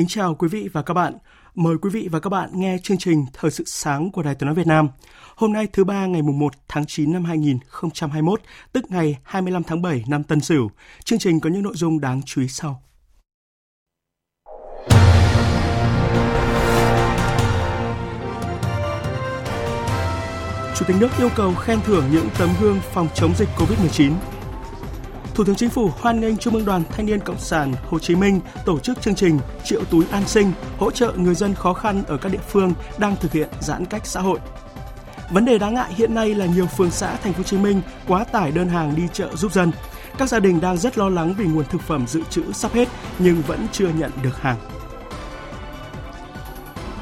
Kính chào quý vị và các bạn. Mời quý vị và các bạn nghe chương trình Thời sự sáng của Đài Tiếng nói Việt Nam. Hôm nay thứ ba ngày mùng 1 tháng 9 năm 2021, tức ngày 25 tháng 7 năm Tân Sửu. Chương trình có những nội dung đáng chú ý sau. Chủ tịch nước yêu cầu khen thưởng những tấm gương phòng chống dịch COVID-19 Thủ tướng Chính phủ hoan nghênh Trung ương Đoàn Thanh niên Cộng sản Hồ Chí Minh tổ chức chương trình Triệu túi an sinh hỗ trợ người dân khó khăn ở các địa phương đang thực hiện giãn cách xã hội. Vấn đề đáng ngại hiện nay là nhiều phường xã Thành phố Hồ Chí Minh quá tải đơn hàng đi chợ giúp dân. Các gia đình đang rất lo lắng vì nguồn thực phẩm dự trữ sắp hết nhưng vẫn chưa nhận được hàng.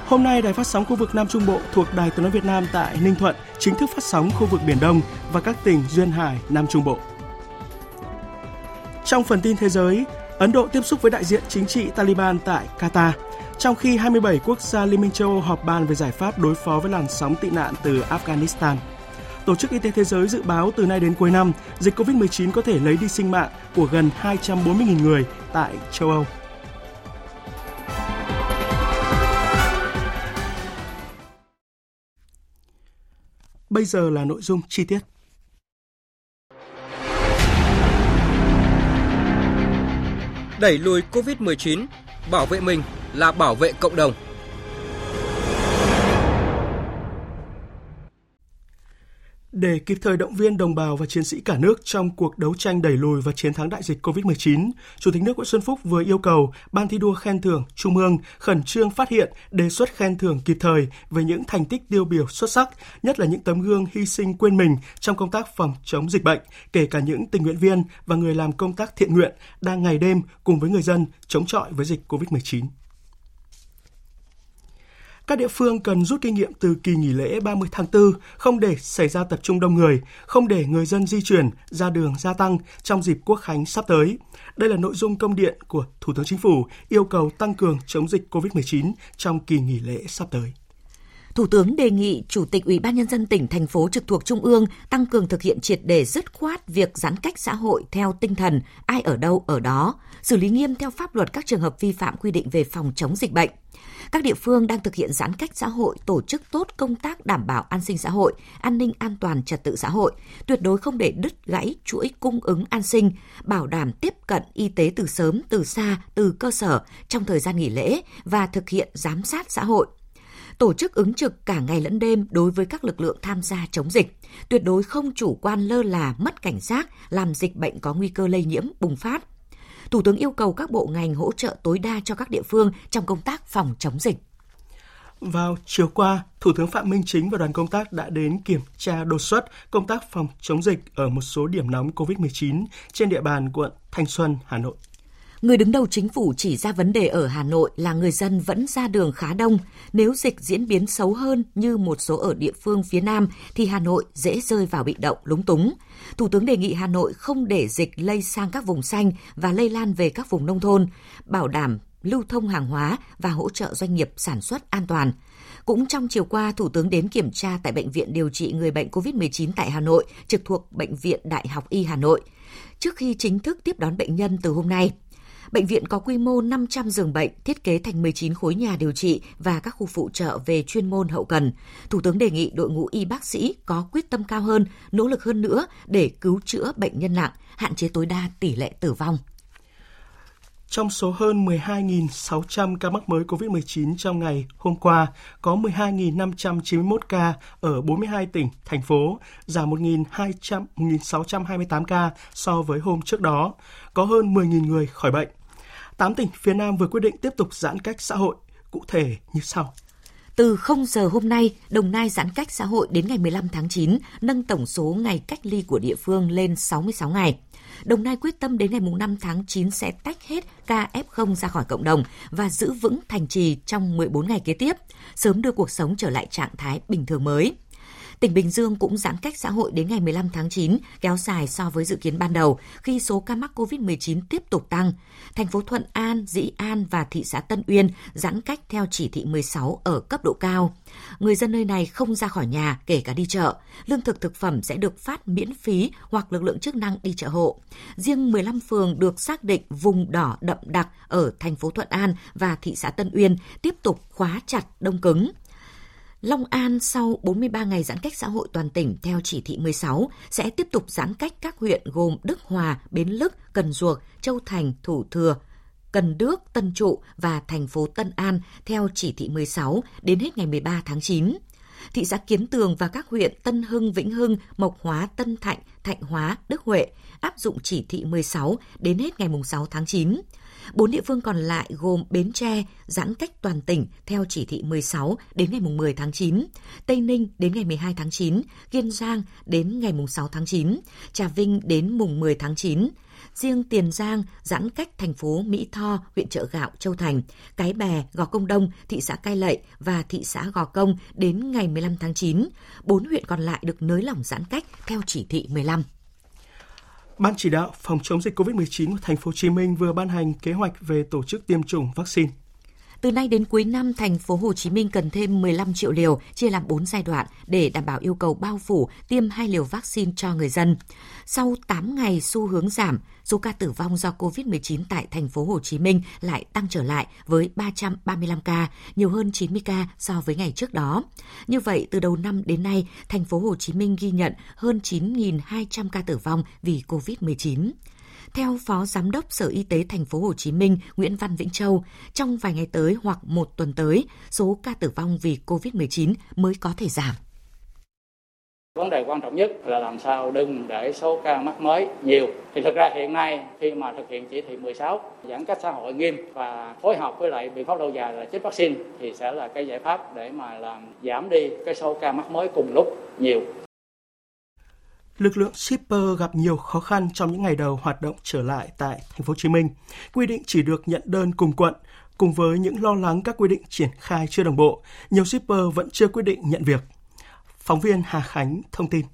Hôm nay, Đài Phát sóng khu vực Nam Trung Bộ thuộc Đài Tiếng nói Việt Nam tại Ninh Thuận chính thức phát sóng khu vực Biển Đông và các tỉnh duyên hải Nam Trung Bộ. Trong phần tin thế giới, Ấn Độ tiếp xúc với đại diện chính trị Taliban tại Qatar, trong khi 27 quốc gia Liên minh châu Âu họp bàn về giải pháp đối phó với làn sóng tị nạn từ Afghanistan. Tổ chức Y tế Thế giới dự báo từ nay đến cuối năm, dịch COVID-19 có thể lấy đi sinh mạng của gần 240.000 người tại châu Âu. Bây giờ là nội dung chi tiết. Đẩy lùi COVID-19, bảo vệ mình là bảo vệ cộng đồng. Để kịp thời động viên đồng bào và chiến sĩ cả nước trong cuộc đấu tranh đẩy lùi và chiến thắng đại dịch COVID-19, Chủ tịch nước Nguyễn Xuân Phúc vừa yêu cầu Ban thi đua khen thưởng Trung ương khẩn trương phát hiện, đề xuất khen thưởng kịp thời về những thành tích tiêu biểu xuất sắc, nhất là những tấm gương hy sinh quên mình trong công tác phòng chống dịch bệnh, kể cả những tình nguyện viên và người làm công tác thiện nguyện đang ngày đêm cùng với người dân chống chọi với dịch COVID-19. Các địa phương cần rút kinh nghiệm từ kỳ nghỉ lễ 30 tháng 4, không để xảy ra tập trung đông người, không để người dân di chuyển, ra đường gia tăng trong dịp quốc khánh sắp tới. Đây là nội dung công điện của Thủ tướng Chính phủ yêu cầu tăng cường chống dịch COVID-19 trong kỳ nghỉ lễ sắp tới. Thủ tướng đề nghị Chủ tịch Ủy ban Nhân dân tỉnh, thành phố trực thuộc Trung ương tăng cường thực hiện triệt đề dứt khoát việc giãn cách xã hội theo tinh thần ai ở đâu ở đó, xử lý nghiêm theo pháp luật các trường hợp vi phạm quy định về phòng chống dịch bệnh. Các địa phương đang thực hiện giãn cách xã hội, tổ chức tốt công tác đảm bảo an sinh xã hội, an ninh an toàn trật tự xã hội, tuyệt đối không để đứt gãy chuỗi cung ứng an sinh, bảo đảm tiếp cận y tế từ sớm, từ xa, từ cơ sở trong thời gian nghỉ lễ và thực hiện giám sát xã hội tổ chức ứng trực cả ngày lẫn đêm đối với các lực lượng tham gia chống dịch, tuyệt đối không chủ quan lơ là, mất cảnh giác, làm dịch bệnh có nguy cơ lây nhiễm bùng phát. Thủ tướng yêu cầu các bộ ngành hỗ trợ tối đa cho các địa phương trong công tác phòng chống dịch. Vào chiều qua, Thủ tướng Phạm Minh Chính và đoàn công tác đã đến kiểm tra đột xuất công tác phòng chống dịch ở một số điểm nóng COVID-19 trên địa bàn quận Thanh Xuân, Hà Nội. Người đứng đầu chính phủ chỉ ra vấn đề ở Hà Nội là người dân vẫn ra đường khá đông. Nếu dịch diễn biến xấu hơn như một số ở địa phương phía Nam thì Hà Nội dễ rơi vào bị động, lúng túng. Thủ tướng đề nghị Hà Nội không để dịch lây sang các vùng xanh và lây lan về các vùng nông thôn, bảo đảm lưu thông hàng hóa và hỗ trợ doanh nghiệp sản xuất an toàn. Cũng trong chiều qua, Thủ tướng đến kiểm tra tại Bệnh viện điều trị người bệnh COVID-19 tại Hà Nội, trực thuộc Bệnh viện Đại học Y Hà Nội. Trước khi chính thức tiếp đón bệnh nhân từ hôm nay, Bệnh viện có quy mô 500 giường bệnh, thiết kế thành 19 khối nhà điều trị và các khu phụ trợ về chuyên môn hậu cần. Thủ tướng đề nghị đội ngũ y bác sĩ có quyết tâm cao hơn, nỗ lực hơn nữa để cứu chữa bệnh nhân nặng, hạn chế tối đa tỷ lệ tử vong. Trong số hơn 12.600 ca mắc mới COVID-19 trong ngày hôm qua, có 12.591 ca ở 42 tỉnh, thành phố, giảm 1.628 ca so với hôm trước đó. Có hơn 10.000 người khỏi bệnh. 8 tỉnh phía Nam vừa quyết định tiếp tục giãn cách xã hội, cụ thể như sau. Từ 0 giờ hôm nay, Đồng Nai giãn cách xã hội đến ngày 15 tháng 9, nâng tổng số ngày cách ly của địa phương lên 66 ngày. Đồng Nai quyết tâm đến ngày 5 tháng 9 sẽ tách hết ca F0 ra khỏi cộng đồng và giữ vững thành trì trong 14 ngày kế tiếp, sớm đưa cuộc sống trở lại trạng thái bình thường mới. Tỉnh Bình Dương cũng giãn cách xã hội đến ngày 15 tháng 9, kéo dài so với dự kiến ban đầu khi số ca mắc COVID-19 tiếp tục tăng. Thành phố Thuận An, Dĩ An và thị xã Tân Uyên giãn cách theo chỉ thị 16 ở cấp độ cao. Người dân nơi này không ra khỏi nhà, kể cả đi chợ. Lương thực thực phẩm sẽ được phát miễn phí hoặc lực lượng chức năng đi chợ hộ. Riêng 15 phường được xác định vùng đỏ đậm đặc ở thành phố Thuận An và thị xã Tân Uyên tiếp tục khóa chặt đông cứng. Long An sau 43 ngày giãn cách xã hội toàn tỉnh theo chỉ thị 16 sẽ tiếp tục giãn cách các huyện gồm Đức Hòa, Bến Lức, Cần Duộc, Châu Thành, Thủ Thừa, Cần Đước, Tân Trụ và thành phố Tân An theo chỉ thị 16 đến hết ngày 13 tháng 9. Thị xã Kiến Tường và các huyện Tân Hưng, Vĩnh Hưng, Mộc Hóa, Tân Thạnh, Thạnh Hóa, Đức Huệ áp dụng chỉ thị 16 đến hết ngày 6 tháng 9. Bốn địa phương còn lại gồm Bến Tre giãn cách toàn tỉnh theo chỉ thị 16 đến ngày 10 tháng 9, Tây Ninh đến ngày 12 tháng 9, Kiên Giang đến ngày 6 tháng 9, Trà Vinh đến mùng 10 tháng 9. Riêng Tiền Giang giãn cách thành phố Mỹ Tho, huyện Chợ Gạo, Châu Thành, Cái Bè, Gò Công Đông, thị xã Cai Lậy và thị xã Gò Công đến ngày 15 tháng 9. Bốn huyện còn lại được nới lỏng giãn cách theo chỉ thị 15. Ban chỉ đạo phòng chống dịch COVID-19 của thành phố Hồ Chí Minh vừa ban hành kế hoạch về tổ chức tiêm chủng vaccine. Từ nay đến cuối năm, thành phố Hồ Chí Minh cần thêm 15 triệu liều, chia làm 4 giai đoạn để đảm bảo yêu cầu bao phủ tiêm hai liều vaccine cho người dân. Sau 8 ngày xu hướng giảm, số ca tử vong do COVID-19 tại thành phố Hồ Chí Minh lại tăng trở lại với 335 ca, nhiều hơn 90 ca so với ngày trước đó. Như vậy, từ đầu năm đến nay, thành phố Hồ Chí Minh ghi nhận hơn 9.200 ca tử vong vì COVID-19. Theo Phó Giám đốc Sở Y tế Thành phố Hồ Chí Minh Nguyễn Văn Vĩnh Châu, trong vài ngày tới hoặc một tuần tới, số ca tử vong vì COVID-19 mới có thể giảm. Vấn đề quan trọng nhất là làm sao đừng để số ca mắc mới nhiều. Thì thực ra hiện nay khi mà thực hiện chỉ thị 16 giãn cách xã hội nghiêm và phối hợp với lại biện pháp lâu dài là chích vaccine thì sẽ là cái giải pháp để mà làm giảm đi cái số ca mắc mới cùng lúc nhiều lực lượng shipper gặp nhiều khó khăn trong những ngày đầu hoạt động trở lại tại thành phố Hồ Chí Minh. Quy định chỉ được nhận đơn cùng quận, cùng với những lo lắng các quy định triển khai chưa đồng bộ, nhiều shipper vẫn chưa quyết định nhận việc. Phóng viên Hà Khánh thông tin.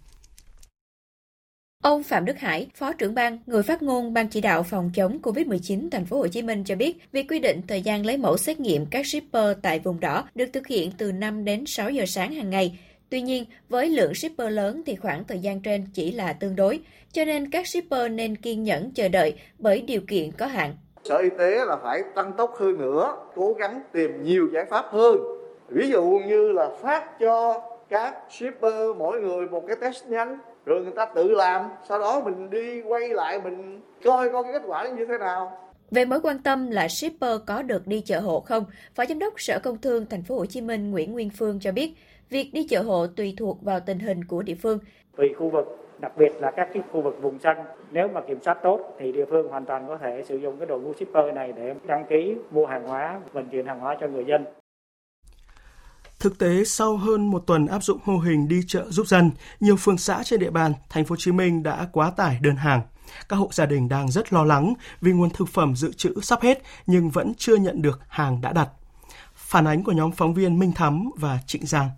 Ông Phạm Đức Hải, Phó trưởng ban, người phát ngôn Ban chỉ đạo phòng chống COVID-19 thành phố Hồ Chí Minh cho biết, việc quy định thời gian lấy mẫu xét nghiệm các shipper tại vùng đỏ được thực hiện từ 5 đến 6 giờ sáng hàng ngày Tuy nhiên, với lượng shipper lớn thì khoảng thời gian trên chỉ là tương đối, cho nên các shipper nên kiên nhẫn chờ đợi bởi điều kiện có hạn. Sở Y tế là phải tăng tốc hơn nữa, cố gắng tìm nhiều giải pháp hơn. Ví dụ như là phát cho các shipper mỗi người một cái test nhanh rồi người ta tự làm sau đó mình đi quay lại mình coi coi cái kết quả như thế nào về mối quan tâm là shipper có được đi chợ hộ không, Phó Giám đốc Sở Công Thương Thành phố Hồ Chí Minh Nguyễn Nguyên Phương cho biết, Việc đi chợ hộ tùy thuộc vào tình hình của địa phương. Tùy khu vực, đặc biệt là các cái khu vực vùng xanh, nếu mà kiểm soát tốt thì địa phương hoàn toàn có thể sử dụng cái đội ngũ shipper này để đăng ký mua hàng hóa, vận chuyển hàng hóa cho người dân. Thực tế, sau hơn một tuần áp dụng mô hình đi chợ giúp dân, nhiều phường xã trên địa bàn thành phố Hồ Chí Minh đã quá tải đơn hàng. Các hộ gia đình đang rất lo lắng vì nguồn thực phẩm dự trữ sắp hết nhưng vẫn chưa nhận được hàng đã đặt. Phản ánh của nhóm phóng viên Minh Thắm và Trịnh Giang.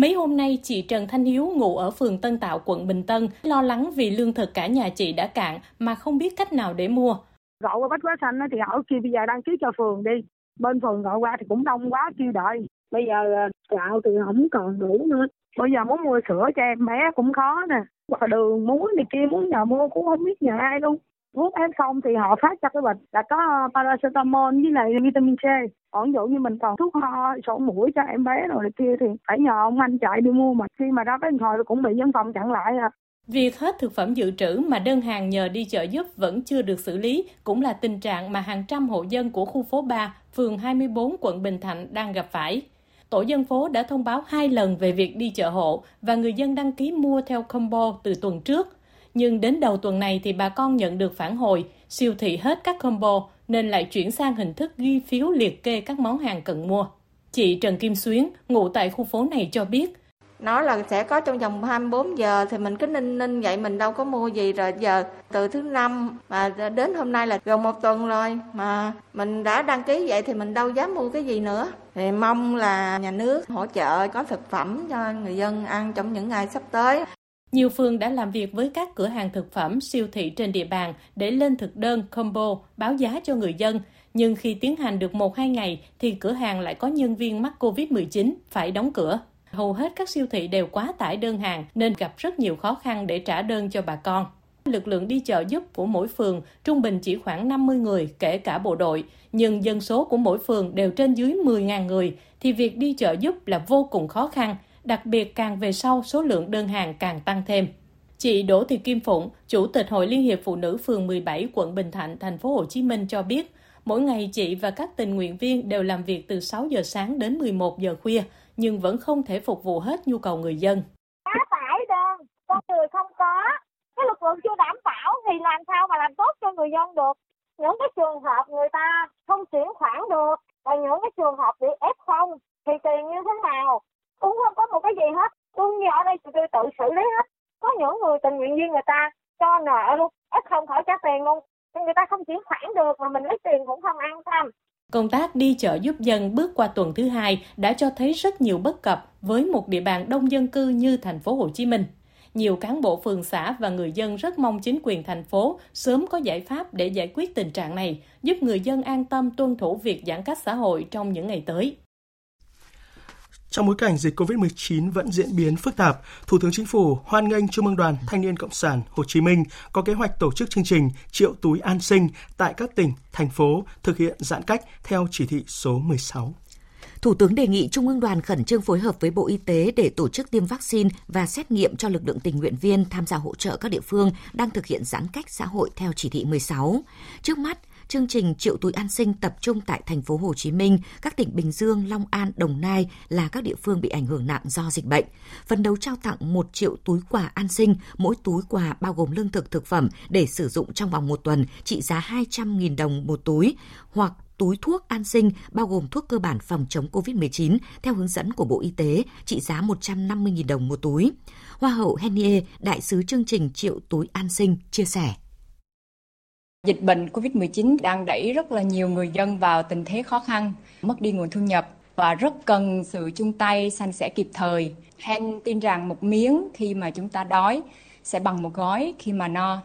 Mấy hôm nay, chị Trần Thanh Hiếu ngủ ở phường Tân Tạo, quận Bình Tân, lo lắng vì lương thực cả nhà chị đã cạn mà không biết cách nào để mua. Gọi qua Bách quá Xanh thì hỏi kia bây giờ đăng ký cho phường đi. Bên phường gọi qua thì cũng đông quá kêu đợi. Bây giờ à, gạo thì không còn đủ nữa. Bây giờ muốn mua sữa cho em bé cũng khó nè. Hoặc đường muối này kia muốn nhờ mua cũng không biết nhờ ai luôn thuốc F0 thì họ phát cho cái bệnh là có ờ, paracetamol với lại vitamin C còn ví dụ như mình còn thuốc ho sổ mũi cho em bé rồi này kia thì phải nhờ ông anh chạy đi mua mà khi mà ra cái điện thoại cũng bị dân phòng chặn lại à Việc hết thực phẩm dự trữ mà đơn hàng nhờ đi chợ giúp vẫn chưa được xử lý cũng là tình trạng mà hàng trăm hộ dân của khu phố 3, phường 24 quận Bình Thạnh đang gặp phải. Tổ dân phố đã thông báo hai lần về việc đi chợ hộ và người dân đăng ký mua theo combo từ tuần trước. Nhưng đến đầu tuần này thì bà con nhận được phản hồi, siêu thị hết các combo nên lại chuyển sang hình thức ghi phiếu liệt kê các món hàng cần mua. Chị Trần Kim Xuyến, ngụ tại khu phố này cho biết, nó là sẽ có trong vòng 24 giờ thì mình cứ ninh ninh vậy mình đâu có mua gì rồi giờ từ thứ năm mà đến hôm nay là gần một tuần rồi mà mình đã đăng ký vậy thì mình đâu dám mua cái gì nữa. Thì mong là nhà nước hỗ trợ có thực phẩm cho người dân ăn trong những ngày sắp tới nhiều phường đã làm việc với các cửa hàng thực phẩm, siêu thị trên địa bàn để lên thực đơn combo, báo giá cho người dân. Nhưng khi tiến hành được 1-2 ngày thì cửa hàng lại có nhân viên mắc COVID-19 phải đóng cửa. Hầu hết các siêu thị đều quá tải đơn hàng nên gặp rất nhiều khó khăn để trả đơn cho bà con. Lực lượng đi chợ giúp của mỗi phường trung bình chỉ khoảng 50 người kể cả bộ đội, nhưng dân số của mỗi phường đều trên dưới 10.000 người thì việc đi chợ giúp là vô cùng khó khăn, đặc biệt càng về sau số lượng đơn hàng càng tăng thêm. Chị Đỗ Thị Kim Phụng, Chủ tịch Hội Liên hiệp Phụ nữ phường 17 quận Bình Thạnh, thành phố Hồ Chí Minh cho biết, mỗi ngày chị và các tình nguyện viên đều làm việc từ 6 giờ sáng đến 11 giờ khuya nhưng vẫn không thể phục vụ hết nhu cầu người dân. Quá tải đơn, con người không có, cái lực lượng chưa đảm bảo thì làm sao mà làm tốt cho người dân được. Những cái trường hợp người ta không chuyển khoản được, và những cái trường hợp bị F0 thì tiền như thế nào? Cũng không có một cái gì hết. Tôi như ở đây tôi tự xử lý hết. Có những người tình nguyện viên người ta cho nợ luôn, f không khỏi trả tiền luôn. nhưng Người ta không chuyển khoản được mà mình lấy tiền cũng không an tâm. Công tác đi chợ giúp dân bước qua tuần thứ hai đã cho thấy rất nhiều bất cập với một địa bàn đông dân cư như thành phố Hồ Chí Minh. Nhiều cán bộ phường xã và người dân rất mong chính quyền thành phố sớm có giải pháp để giải quyết tình trạng này, giúp người dân an tâm tuân thủ việc giãn cách xã hội trong những ngày tới. Trong bối cảnh dịch COVID-19 vẫn diễn biến phức tạp, Thủ tướng Chính phủ hoan nghênh Trung ương Đoàn Thanh niên Cộng sản Hồ Chí Minh có kế hoạch tổ chức chương trình Triệu túi an sinh tại các tỉnh, thành phố thực hiện giãn cách theo chỉ thị số 16. Thủ tướng đề nghị Trung ương đoàn khẩn trương phối hợp với Bộ Y tế để tổ chức tiêm vaccine và xét nghiệm cho lực lượng tình nguyện viên tham gia hỗ trợ các địa phương đang thực hiện giãn cách xã hội theo chỉ thị 16. Trước mắt, chương trình triệu túi an sinh tập trung tại thành phố Hồ Chí Minh, các tỉnh Bình Dương, Long An, Đồng Nai là các địa phương bị ảnh hưởng nặng do dịch bệnh. phấn đấu trao tặng 1 triệu túi quà an sinh, mỗi túi quà bao gồm lương thực thực phẩm để sử dụng trong vòng một tuần, trị giá 200.000 đồng một túi, hoặc túi thuốc an sinh bao gồm thuốc cơ bản phòng chống COVID-19 theo hướng dẫn của Bộ Y tế trị giá 150.000 đồng một túi. Hoa hậu Henie, đại sứ chương trình Triệu túi an sinh, chia sẻ. Dịch bệnh COVID-19 đang đẩy rất là nhiều người dân vào tình thế khó khăn, mất đi nguồn thu nhập và rất cần sự chung tay san sẻ kịp thời. Hen tin rằng một miếng khi mà chúng ta đói sẽ bằng một gói khi mà no.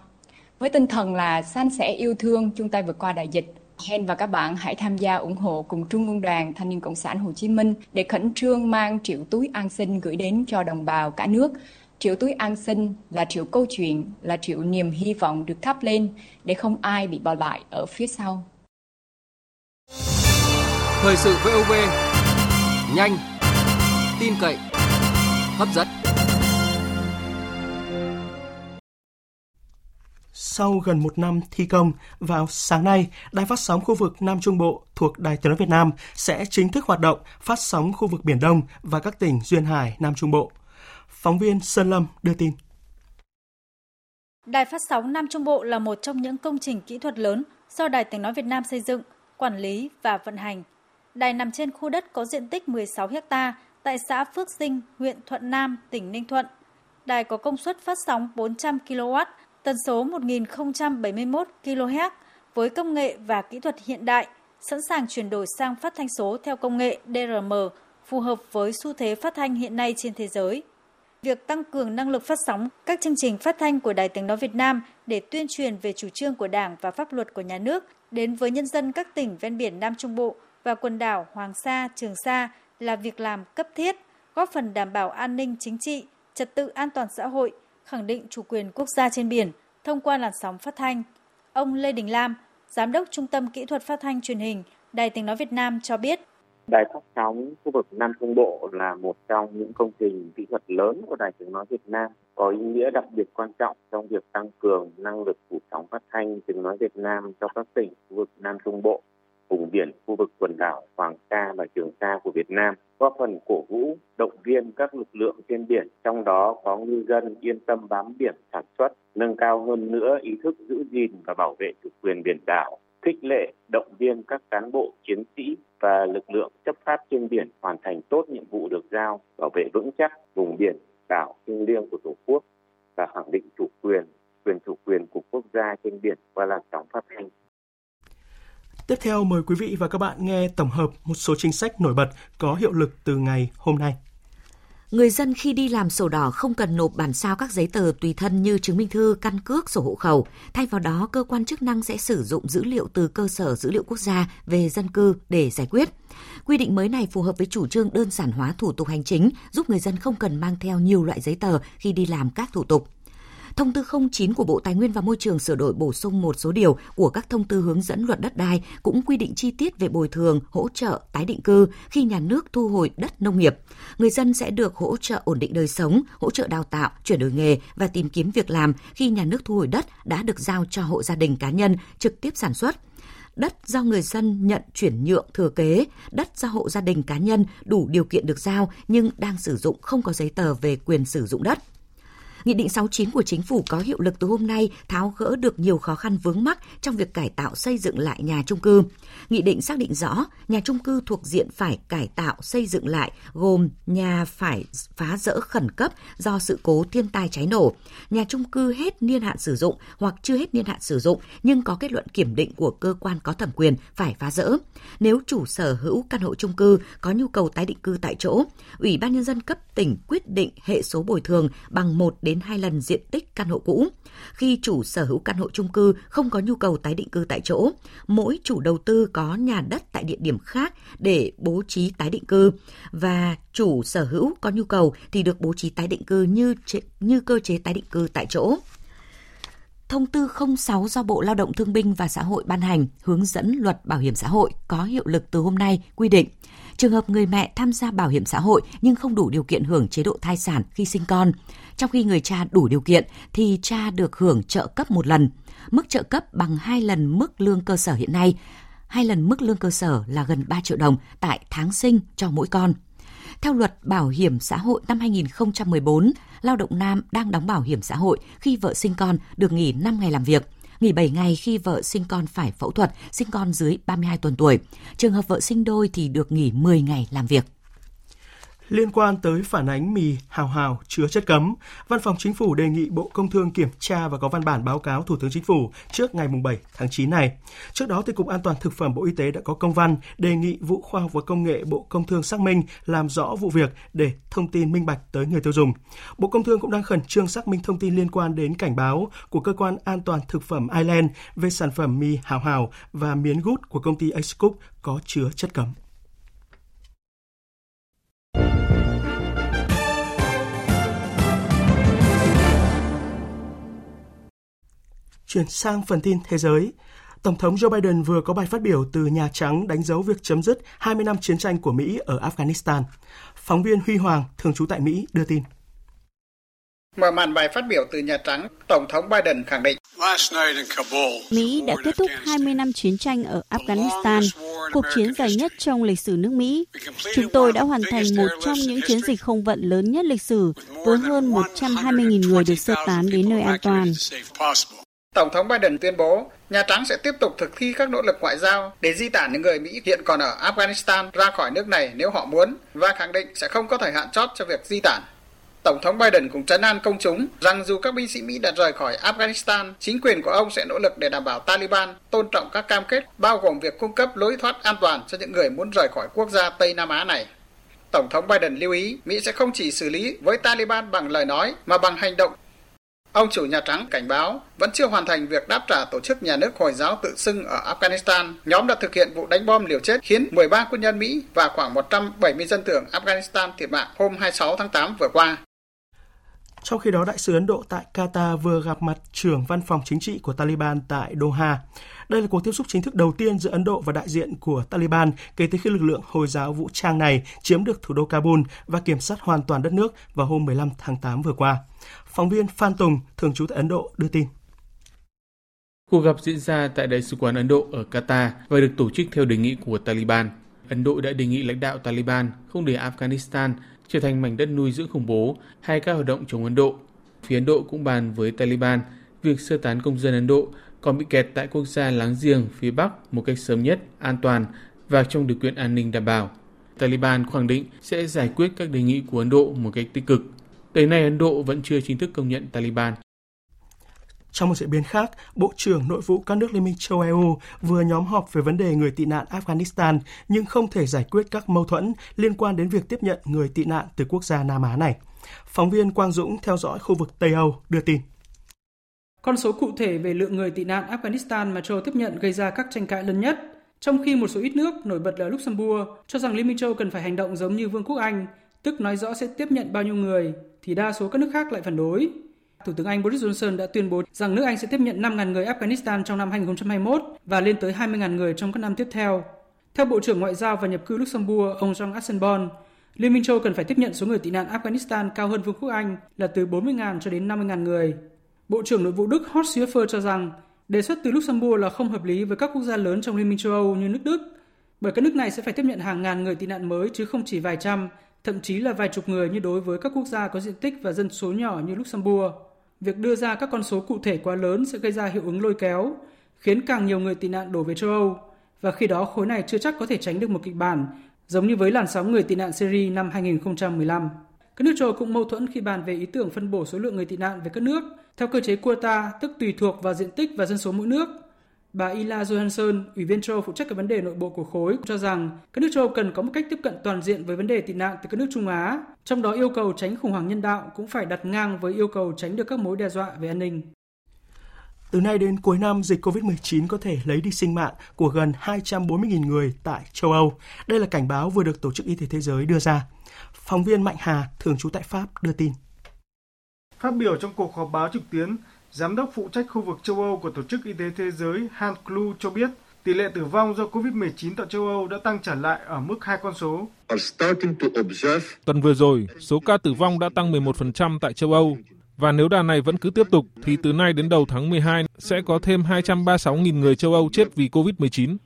Với tinh thần là san sẻ yêu thương chung tay vượt qua đại dịch, Hen và các bạn hãy tham gia ủng hộ cùng Trung ương Đoàn Thanh niên Cộng sản Hồ Chí Minh để khẩn trương mang triệu túi an sinh gửi đến cho đồng bào cả nước Triệu túi an sinh là triệu câu chuyện, là triệu niềm hy vọng được thắp lên để không ai bị bỏ lại ở phía sau. Thời sự VOV, nhanh, tin cậy, hấp dẫn. Sau gần một năm thi công, vào sáng nay, Đài phát sóng khu vực Nam Trung Bộ thuộc Đài tiếng nói Việt Nam sẽ chính thức hoạt động phát sóng khu vực Biển Đông và các tỉnh Duyên Hải, Nam Trung Bộ. Phóng viên Sơn Lâm đưa tin. Đài phát sóng Nam Trung Bộ là một trong những công trình kỹ thuật lớn do Đài Tiếng Nói Việt Nam xây dựng, quản lý và vận hành. Đài nằm trên khu đất có diện tích 16 ha tại xã Phước Sinh, huyện Thuận Nam, tỉnh Ninh Thuận. Đài có công suất phát sóng 400 kW, tần số 1071 kHz với công nghệ và kỹ thuật hiện đại, sẵn sàng chuyển đổi sang phát thanh số theo công nghệ DRM phù hợp với xu thế phát thanh hiện nay trên thế giới việc tăng cường năng lực phát sóng các chương trình phát thanh của Đài Tiếng Nói Việt Nam để tuyên truyền về chủ trương của Đảng và pháp luật của nhà nước đến với nhân dân các tỉnh ven biển Nam Trung Bộ và quần đảo Hoàng Sa, Trường Sa là việc làm cấp thiết, góp phần đảm bảo an ninh chính trị, trật tự an toàn xã hội, khẳng định chủ quyền quốc gia trên biển thông qua làn sóng phát thanh. Ông Lê Đình Lam, Giám đốc Trung tâm Kỹ thuật Phát thanh Truyền hình Đài Tiếng Nói Việt Nam cho biết Đài phát sóng khu vực Nam Trung Bộ là một trong những công trình kỹ thuật lớn của Đài tiếng nói Việt Nam, có ý nghĩa đặc biệt quan trọng trong việc tăng cường năng lực phủ sóng phát thanh tiếng nói Việt Nam cho các tỉnh khu vực Nam Trung Bộ, vùng biển khu vực quần đảo Hoàng Sa và Trường Sa của Việt Nam, góp phần cổ vũ, động viên các lực lượng trên biển, trong đó có ngư dân yên tâm bám biển sản xuất, nâng cao hơn nữa ý thức giữ gìn và bảo vệ chủ quyền biển đảo, khích lệ, động viên các cán bộ, chiến sĩ và lực lượng chấp pháp trên biển hoàn thành tốt nhiệm vụ được giao, bảo vệ vững chắc vùng biển đảo thiêng liêng của Tổ quốc và khẳng định chủ quyền, quyền chủ quyền của quốc gia trên biển qua làn sóng phát thanh. Tiếp theo mời quý vị và các bạn nghe tổng hợp một số chính sách nổi bật có hiệu lực từ ngày hôm nay. Người dân khi đi làm sổ đỏ không cần nộp bản sao các giấy tờ tùy thân như chứng minh thư, căn cước, sổ hộ khẩu. Thay vào đó, cơ quan chức năng sẽ sử dụng dữ liệu từ cơ sở dữ liệu quốc gia về dân cư để giải quyết. Quy định mới này phù hợp với chủ trương đơn giản hóa thủ tục hành chính, giúp người dân không cần mang theo nhiều loại giấy tờ khi đi làm các thủ tục. Thông tư 09 của Bộ Tài nguyên và Môi trường sửa đổi bổ sung một số điều của các thông tư hướng dẫn luật đất đai cũng quy định chi tiết về bồi thường, hỗ trợ, tái định cư khi nhà nước thu hồi đất nông nghiệp. Người dân sẽ được hỗ trợ ổn định đời sống, hỗ trợ đào tạo, chuyển đổi nghề và tìm kiếm việc làm khi nhà nước thu hồi đất đã được giao cho hộ gia đình cá nhân trực tiếp sản xuất đất do người dân nhận chuyển nhượng thừa kế, đất do hộ gia đình cá nhân đủ điều kiện được giao nhưng đang sử dụng không có giấy tờ về quyền sử dụng đất. Nghị định 69 của chính phủ có hiệu lực từ hôm nay tháo gỡ được nhiều khó khăn vướng mắc trong việc cải tạo xây dựng lại nhà trung cư. Nghị định xác định rõ nhà trung cư thuộc diện phải cải tạo xây dựng lại gồm nhà phải phá rỡ khẩn cấp do sự cố thiên tai cháy nổ, nhà trung cư hết niên hạn sử dụng hoặc chưa hết niên hạn sử dụng nhưng có kết luận kiểm định của cơ quan có thẩm quyền phải phá rỡ. Nếu chủ sở hữu căn hộ trung cư có nhu cầu tái định cư tại chỗ, Ủy ban nhân dân cấp tỉnh quyết định hệ số bồi thường bằng 1 đến 2 lần diện tích căn hộ cũ. Khi chủ sở hữu căn hộ trung cư không có nhu cầu tái định cư tại chỗ, mỗi chủ đầu tư có nhà đất tại địa điểm khác để bố trí tái định cư và chủ sở hữu có nhu cầu thì được bố trí tái định cư như như cơ chế tái định cư tại chỗ. Thông tư 06 do Bộ Lao động Thương binh và Xã hội ban hành hướng dẫn luật bảo hiểm xã hội có hiệu lực từ hôm nay quy định trường hợp người mẹ tham gia bảo hiểm xã hội nhưng không đủ điều kiện hưởng chế độ thai sản khi sinh con. Trong khi người cha đủ điều kiện thì cha được hưởng trợ cấp một lần. Mức trợ cấp bằng hai lần mức lương cơ sở hiện nay. Hai lần mức lương cơ sở là gần 3 triệu đồng tại tháng sinh cho mỗi con. Theo luật bảo hiểm xã hội năm 2014, lao động nam đang đóng bảo hiểm xã hội khi vợ sinh con được nghỉ 5 ngày làm việc, nghỉ 7 ngày khi vợ sinh con phải phẫu thuật, sinh con dưới 32 tuần tuổi. Trường hợp vợ sinh đôi thì được nghỉ 10 ngày làm việc. Liên quan tới phản ánh mì hào hào chứa chất cấm, Văn phòng Chính phủ đề nghị Bộ Công Thương kiểm tra và có văn bản báo cáo Thủ tướng Chính phủ trước ngày 7 tháng 9 này. Trước đó, thì Cục An toàn Thực phẩm Bộ Y tế đã có công văn đề nghị Vụ Khoa học và Công nghệ Bộ Công Thương xác minh làm rõ vụ việc để thông tin minh bạch tới người tiêu dùng. Bộ Công Thương cũng đang khẩn trương xác minh thông tin liên quan đến cảnh báo của Cơ quan An toàn Thực phẩm Ireland về sản phẩm mì hào hào và miến gút của công ty Acecook có chứa chất cấm. Chuyển sang phần tin thế giới. Tổng thống Joe Biden vừa có bài phát biểu từ Nhà Trắng đánh dấu việc chấm dứt 20 năm chiến tranh của Mỹ ở Afghanistan. Phóng viên Huy Hoàng, thường trú tại Mỹ, đưa tin. Mở màn bài phát biểu từ Nhà Trắng, Tổng thống Biden khẳng định Mỹ đã kết thúc 20 năm chiến tranh ở Afghanistan, cuộc chiến dài nhất trong lịch sử nước Mỹ. Chúng tôi đã hoàn thành một trong những chiến dịch không vận lớn nhất lịch sử, với hơn 120.000 người được sơ tán đến nơi an toàn. Tổng thống Biden tuyên bố Nhà Trắng sẽ tiếp tục thực thi các nỗ lực ngoại giao để di tản những người Mỹ hiện còn ở Afghanistan ra khỏi nước này nếu họ muốn và khẳng định sẽ không có thời hạn chót cho việc di tản. Tổng thống Biden cũng trấn an công chúng rằng dù các binh sĩ Mỹ đã rời khỏi Afghanistan, chính quyền của ông sẽ nỗ lực để đảm bảo Taliban tôn trọng các cam kết bao gồm việc cung cấp lối thoát an toàn cho những người muốn rời khỏi quốc gia Tây Nam Á này. Tổng thống Biden lưu ý Mỹ sẽ không chỉ xử lý với Taliban bằng lời nói mà bằng hành động Ông chủ Nhà Trắng cảnh báo vẫn chưa hoàn thành việc đáp trả tổ chức nhà nước Hồi giáo tự xưng ở Afghanistan. Nhóm đã thực hiện vụ đánh bom liều chết khiến 13 quân nhân Mỹ và khoảng 170 dân thường Afghanistan thiệt mạng hôm 26 tháng 8 vừa qua. Trong khi đó, Đại sứ Ấn Độ tại Qatar vừa gặp mặt trưởng văn phòng chính trị của Taliban tại Doha. Đây là cuộc tiếp xúc chính thức đầu tiên giữa Ấn Độ và đại diện của Taliban kể từ khi lực lượng Hồi giáo vũ trang này chiếm được thủ đô Kabul và kiểm soát hoàn toàn đất nước vào hôm 15 tháng 8 vừa qua. Phóng viên Phan Tùng, thường trú tại Ấn Độ, đưa tin. Cuộc gặp diễn ra tại Đại sứ quán Ấn Độ ở Qatar và được tổ chức theo đề nghị của Taliban. Ấn Độ đã đề nghị lãnh đạo Taliban không để Afghanistan trở thành mảnh đất nuôi dưỡng khủng bố hay các hoạt động chống Ấn Độ. Phía Ấn Độ cũng bàn với Taliban việc sơ tán công dân Ấn Độ còn bị kẹt tại quốc gia láng giềng phía Bắc một cách sớm nhất, an toàn và trong điều kiện an ninh đảm bảo. Taliban khẳng định sẽ giải quyết các đề nghị của Ấn Độ một cách tích cực. Tới nay Ấn Độ vẫn chưa chính thức công nhận Taliban. Trong một diễn biến khác, Bộ trưởng Nội vụ các nước Liên minh châu EU vừa nhóm họp về vấn đề người tị nạn Afghanistan nhưng không thể giải quyết các mâu thuẫn liên quan đến việc tiếp nhận người tị nạn từ quốc gia Nam Á này. Phóng viên Quang Dũng theo dõi khu vực Tây Âu đưa tin. Con số cụ thể về lượng người tị nạn Afghanistan mà châu tiếp nhận gây ra các tranh cãi lớn nhất, trong khi một số ít nước, nổi bật là Luxembourg, cho rằng Liên minh châu cần phải hành động giống như Vương quốc Anh, tức nói rõ sẽ tiếp nhận bao nhiêu người, thì đa số các nước khác lại phản đối. Thủ tướng Anh Boris Johnson đã tuyên bố rằng nước Anh sẽ tiếp nhận 5.000 người Afghanistan trong năm 2021 và lên tới 20.000 người trong các năm tiếp theo. Theo Bộ trưởng Ngoại giao và Nhập cư Luxembourg, ông Jean Asselborn, Liên minh châu cần phải tiếp nhận số người tị nạn Afghanistan cao hơn Vương quốc Anh là từ 40.000 cho đến 50.000 người. Bộ trưởng Nội vụ Đức Horst Seehofer cho rằng đề xuất từ Luxembourg là không hợp lý với các quốc gia lớn trong Liên minh châu Âu như nước Đức, bởi các nước này sẽ phải tiếp nhận hàng ngàn người tị nạn mới chứ không chỉ vài trăm, thậm chí là vài chục người như đối với các quốc gia có diện tích và dân số nhỏ như Luxembourg. Việc đưa ra các con số cụ thể quá lớn sẽ gây ra hiệu ứng lôi kéo, khiến càng nhiều người tị nạn đổ về châu Âu, và khi đó khối này chưa chắc có thể tránh được một kịch bản giống như với làn sóng người tị nạn Syria năm 2015. Các nước châu Âu cũng mâu thuẫn khi bàn về ý tưởng phân bổ số lượng người tị nạn về các nước theo cơ chế quota, tức tùy thuộc vào diện tích và dân số mỗi nước. Bà Ila Johansson, Ủy viên châu Âu phụ trách các vấn đề nội bộ của khối, cho rằng các nước châu Âu cần có một cách tiếp cận toàn diện với vấn đề tị nạn từ các nước Trung Á, trong đó yêu cầu tránh khủng hoảng nhân đạo cũng phải đặt ngang với yêu cầu tránh được các mối đe dọa về an ninh. Từ nay đến cuối năm, dịch COVID-19 có thể lấy đi sinh mạng của gần 240.000 người tại châu Âu. Đây là cảnh báo vừa được Tổ chức Y tế Thế giới đưa ra. Phóng viên Mạnh Hà, thường trú tại Pháp, đưa tin. Phát biểu trong cuộc họp báo trực tuyến, Giám đốc phụ trách khu vực châu Âu của Tổ chức Y tế Thế giới Hans Kluh cho biết tỷ lệ tử vong do COVID-19 tại châu Âu đã tăng trở lại ở mức hai con số. Tuần vừa rồi, số ca tử vong đã tăng 11% tại châu Âu. Và nếu đà này vẫn cứ tiếp tục, thì từ nay đến đầu tháng 12 sẽ có thêm 236.000 người châu Âu chết vì COVID-19.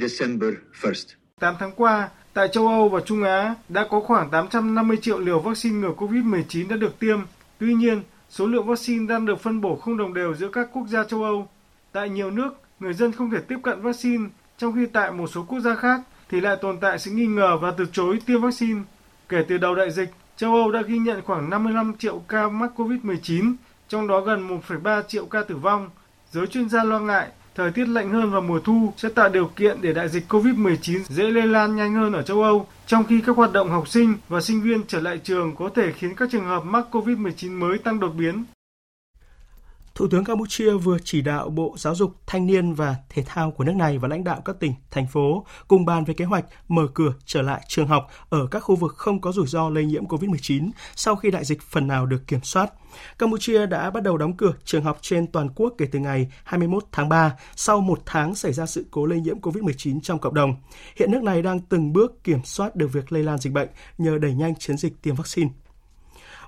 8 tháng qua, tại châu Âu và Trung Á đã có khoảng 850 triệu liều vaccine ngừa COVID-19 đã được tiêm. Tuy nhiên, số lượng vaccine đang được phân bổ không đồng đều giữa các quốc gia châu Âu. Tại nhiều nước, người dân không thể tiếp cận vaccine, trong khi tại một số quốc gia khác thì lại tồn tại sự nghi ngờ và từ chối tiêm vaccine. Kể từ đầu đại dịch, châu Âu đã ghi nhận khoảng 55 triệu ca mắc COVID-19, trong đó gần 1,3 triệu ca tử vong. Giới chuyên gia lo ngại thời tiết lạnh hơn vào mùa thu sẽ tạo điều kiện để đại dịch COVID-19 dễ lây lan nhanh hơn ở châu Âu, trong khi các hoạt động học sinh và sinh viên trở lại trường có thể khiến các trường hợp mắc COVID-19 mới tăng đột biến. Thủ tướng Campuchia vừa chỉ đạo Bộ Giáo dục, Thanh niên và Thể thao của nước này và lãnh đạo các tỉnh, thành phố cùng bàn về kế hoạch mở cửa trở lại trường học ở các khu vực không có rủi ro lây nhiễm COVID-19 sau khi đại dịch phần nào được kiểm soát. Campuchia đã bắt đầu đóng cửa trường học trên toàn quốc kể từ ngày 21 tháng 3 sau một tháng xảy ra sự cố lây nhiễm COVID-19 trong cộng đồng. Hiện nước này đang từng bước kiểm soát được việc lây lan dịch bệnh nhờ đẩy nhanh chiến dịch tiêm vaccine.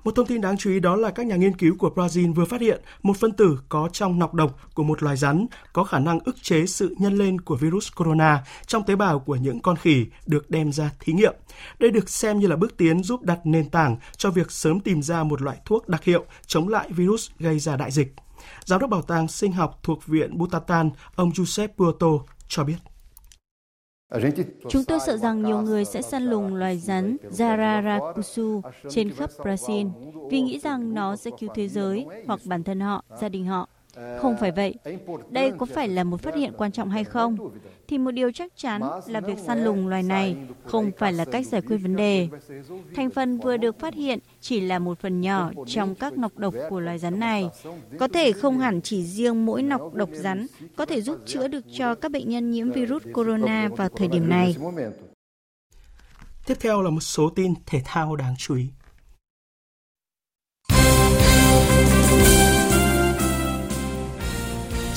Một thông tin đáng chú ý đó là các nhà nghiên cứu của Brazil vừa phát hiện một phân tử có trong nọc độc của một loài rắn có khả năng ức chế sự nhân lên của virus corona trong tế bào của những con khỉ được đem ra thí nghiệm. Đây được xem như là bước tiến giúp đặt nền tảng cho việc sớm tìm ra một loại thuốc đặc hiệu chống lại virus gây ra đại dịch. Giám đốc bảo tàng sinh học thuộc Viện Butantan, ông Giuseppe Puerto cho biết. Chúng tôi sợ rằng nhiều người sẽ săn lùng loài rắn Zararakusu trên khắp Brazil vì nghĩ rằng nó sẽ cứu thế giới hoặc bản thân họ, gia đình họ. Không phải vậy. Đây có phải là một phát hiện quan trọng hay không? Thì một điều chắc chắn là việc săn lùng loài này không phải là cách giải quyết vấn đề. Thành phần vừa được phát hiện chỉ là một phần nhỏ trong các nọc độc của loài rắn này. Có thể không hẳn chỉ riêng mỗi nọc độc rắn có thể giúp chữa được cho các bệnh nhân nhiễm virus corona vào thời điểm này. Tiếp theo là một số tin thể thao đáng chú ý.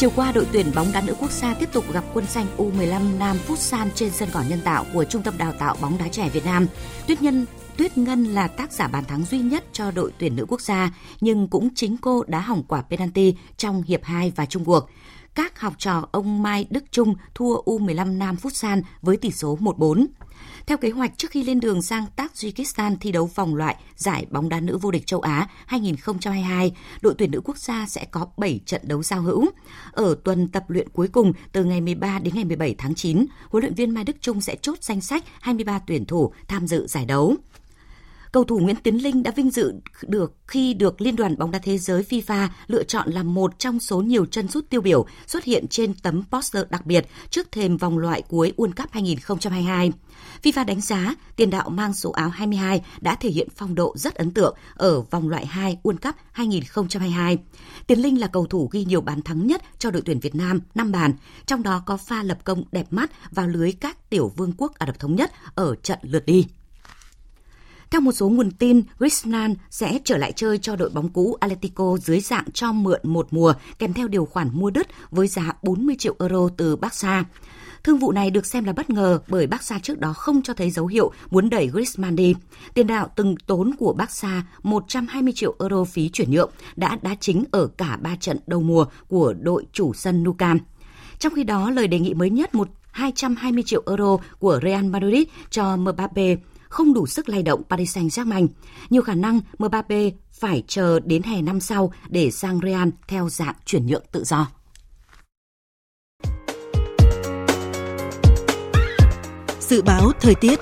Chiều qua, đội tuyển bóng đá nữ quốc gia tiếp tục gặp quân xanh U15 Nam Futsal trên sân cỏ nhân tạo của Trung tâm Đào tạo bóng đá trẻ Việt Nam. Tuyết Nhân Tuyết Ngân là tác giả bàn thắng duy nhất cho đội tuyển nữ quốc gia, nhưng cũng chính cô đã hỏng quả penalty trong hiệp 2 và chung cuộc. Các học trò ông Mai Đức Trung thua U15 Nam Futsal với tỷ số 1-4. Theo kế hoạch, trước khi lên đường sang Tajikistan thi đấu vòng loại giải bóng đá nữ vô địch châu Á 2022, đội tuyển nữ quốc gia sẽ có 7 trận đấu giao hữu. Ở tuần tập luyện cuối cùng từ ngày 13 đến ngày 17 tháng 9, huấn luyện viên Mai Đức Trung sẽ chốt danh sách 23 tuyển thủ tham dự giải đấu. Cầu thủ Nguyễn Tiến Linh đã vinh dự được khi được Liên đoàn bóng đá thế giới FIFA lựa chọn là một trong số nhiều chân sút tiêu biểu xuất hiện trên tấm poster đặc biệt trước thềm vòng loại cuối World Cup 2022. FIFA đánh giá tiền đạo mang số áo 22 đã thể hiện phong độ rất ấn tượng ở vòng loại 2 World Cup 2022. Tiến Linh là cầu thủ ghi nhiều bàn thắng nhất cho đội tuyển Việt Nam 5 bàn, trong đó có pha lập công đẹp mắt vào lưới các tiểu vương quốc Ả Rập Thống Nhất ở trận lượt đi. Theo một số nguồn tin, Griezmann sẽ trở lại chơi cho đội bóng cũ Atletico dưới dạng cho mượn một mùa kèm theo điều khoản mua đứt với giá 40 triệu euro từ Barca. Thương vụ này được xem là bất ngờ bởi Barca trước đó không cho thấy dấu hiệu muốn đẩy Griezmann đi. Tiền đạo từng tốn của Barca 120 triệu euro phí chuyển nhượng đã đá chính ở cả ba trận đầu mùa của đội chủ sân Nou Camp. Trong khi đó, lời đề nghị mới nhất một 220 triệu euro của Real Madrid cho Mbappe không đủ sức lay động Paris Saint-Germain. Nhiều khả năng Mbappe phải chờ đến hè năm sau để sang Real theo dạng chuyển nhượng tự do. Dự báo thời tiết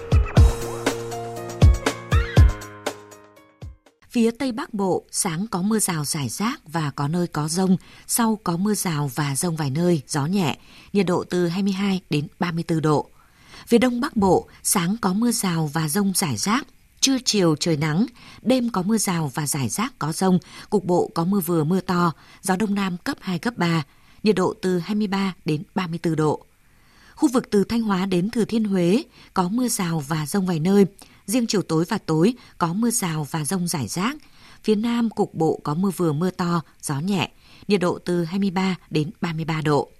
Phía Tây Bắc Bộ, sáng có mưa rào rải rác và có nơi có rông, sau có mưa rào và rông vài nơi, gió nhẹ, nhiệt độ từ 22 đến 34 độ. Phía Đông Bắc Bộ, sáng có mưa rào và rông rải rác, trưa chiều trời nắng, đêm có mưa rào và rải rác có rông, cục bộ có mưa vừa mưa to, gió Đông Nam cấp 2, cấp 3, nhiệt độ từ 23 đến 34 độ. Khu vực từ Thanh Hóa đến Thừa Thiên Huế có mưa rào và rông vài nơi, riêng chiều tối và tối có mưa rào và rông rải rác. Phía Nam cục bộ có mưa vừa mưa to, gió nhẹ, nhiệt độ từ 23 đến 33 độ.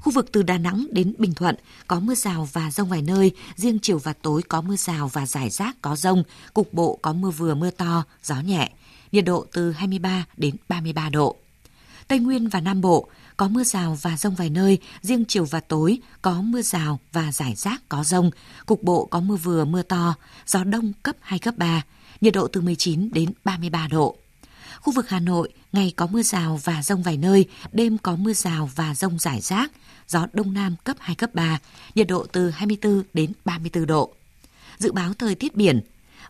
Khu vực từ Đà Nẵng đến Bình Thuận có mưa rào và rông vài nơi, riêng chiều và tối có mưa rào và rải rác có rông, cục bộ có mưa vừa mưa to, gió nhẹ, nhiệt độ từ 23 đến 33 độ. Tây Nguyên và Nam Bộ có mưa rào và rông vài nơi, riêng chiều và tối có mưa rào và rải rác có rông, cục bộ có mưa vừa mưa to, gió đông cấp 2 cấp 3, nhiệt độ từ 19 đến 33 độ. Khu vực Hà Nội, ngày có mưa rào và rông vài nơi, đêm có mưa rào và rông rải rác, gió đông nam cấp 2, cấp 3, nhiệt độ từ 24 đến 34 độ. Dự báo thời tiết biển,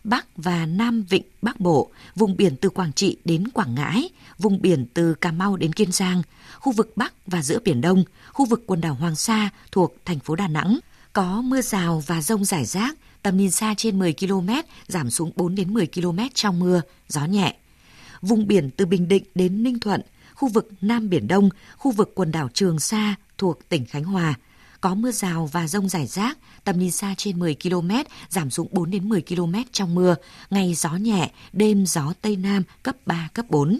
Bắc và Nam Vịnh Bắc Bộ, vùng biển từ Quảng Trị đến Quảng Ngãi, vùng biển từ Cà Mau đến Kiên Giang, khu vực Bắc và giữa Biển Đông, khu vực quần đảo Hoàng Sa thuộc thành phố Đà Nẵng, có mưa rào và rông rải rác, tầm nhìn xa trên 10 km, giảm xuống 4 đến 10 km trong mưa, gió nhẹ vùng biển từ Bình Định đến Ninh Thuận, khu vực Nam Biển Đông, khu vực quần đảo Trường Sa thuộc tỉnh Khánh Hòa. Có mưa rào và rông rải rác, tầm nhìn xa trên 10 km, giảm xuống 4 đến 10 km trong mưa, ngày gió nhẹ, đêm gió Tây Nam cấp 3, cấp 4.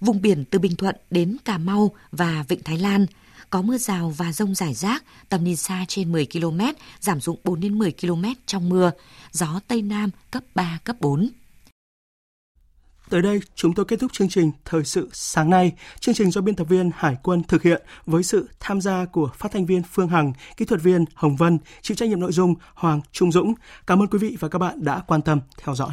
Vùng biển từ Bình Thuận đến Cà Mau và Vịnh Thái Lan, có mưa rào và rông rải rác, tầm nhìn xa trên 10 km, giảm xuống 4 đến 10 km trong mưa, gió Tây Nam cấp 3, cấp 4. Tới đây, chúng tôi kết thúc chương trình Thời sự sáng nay. Chương trình do biên tập viên Hải quân thực hiện với sự tham gia của phát thanh viên Phương Hằng, kỹ thuật viên Hồng Vân, chịu trách nhiệm nội dung Hoàng Trung Dũng. Cảm ơn quý vị và các bạn đã quan tâm theo dõi.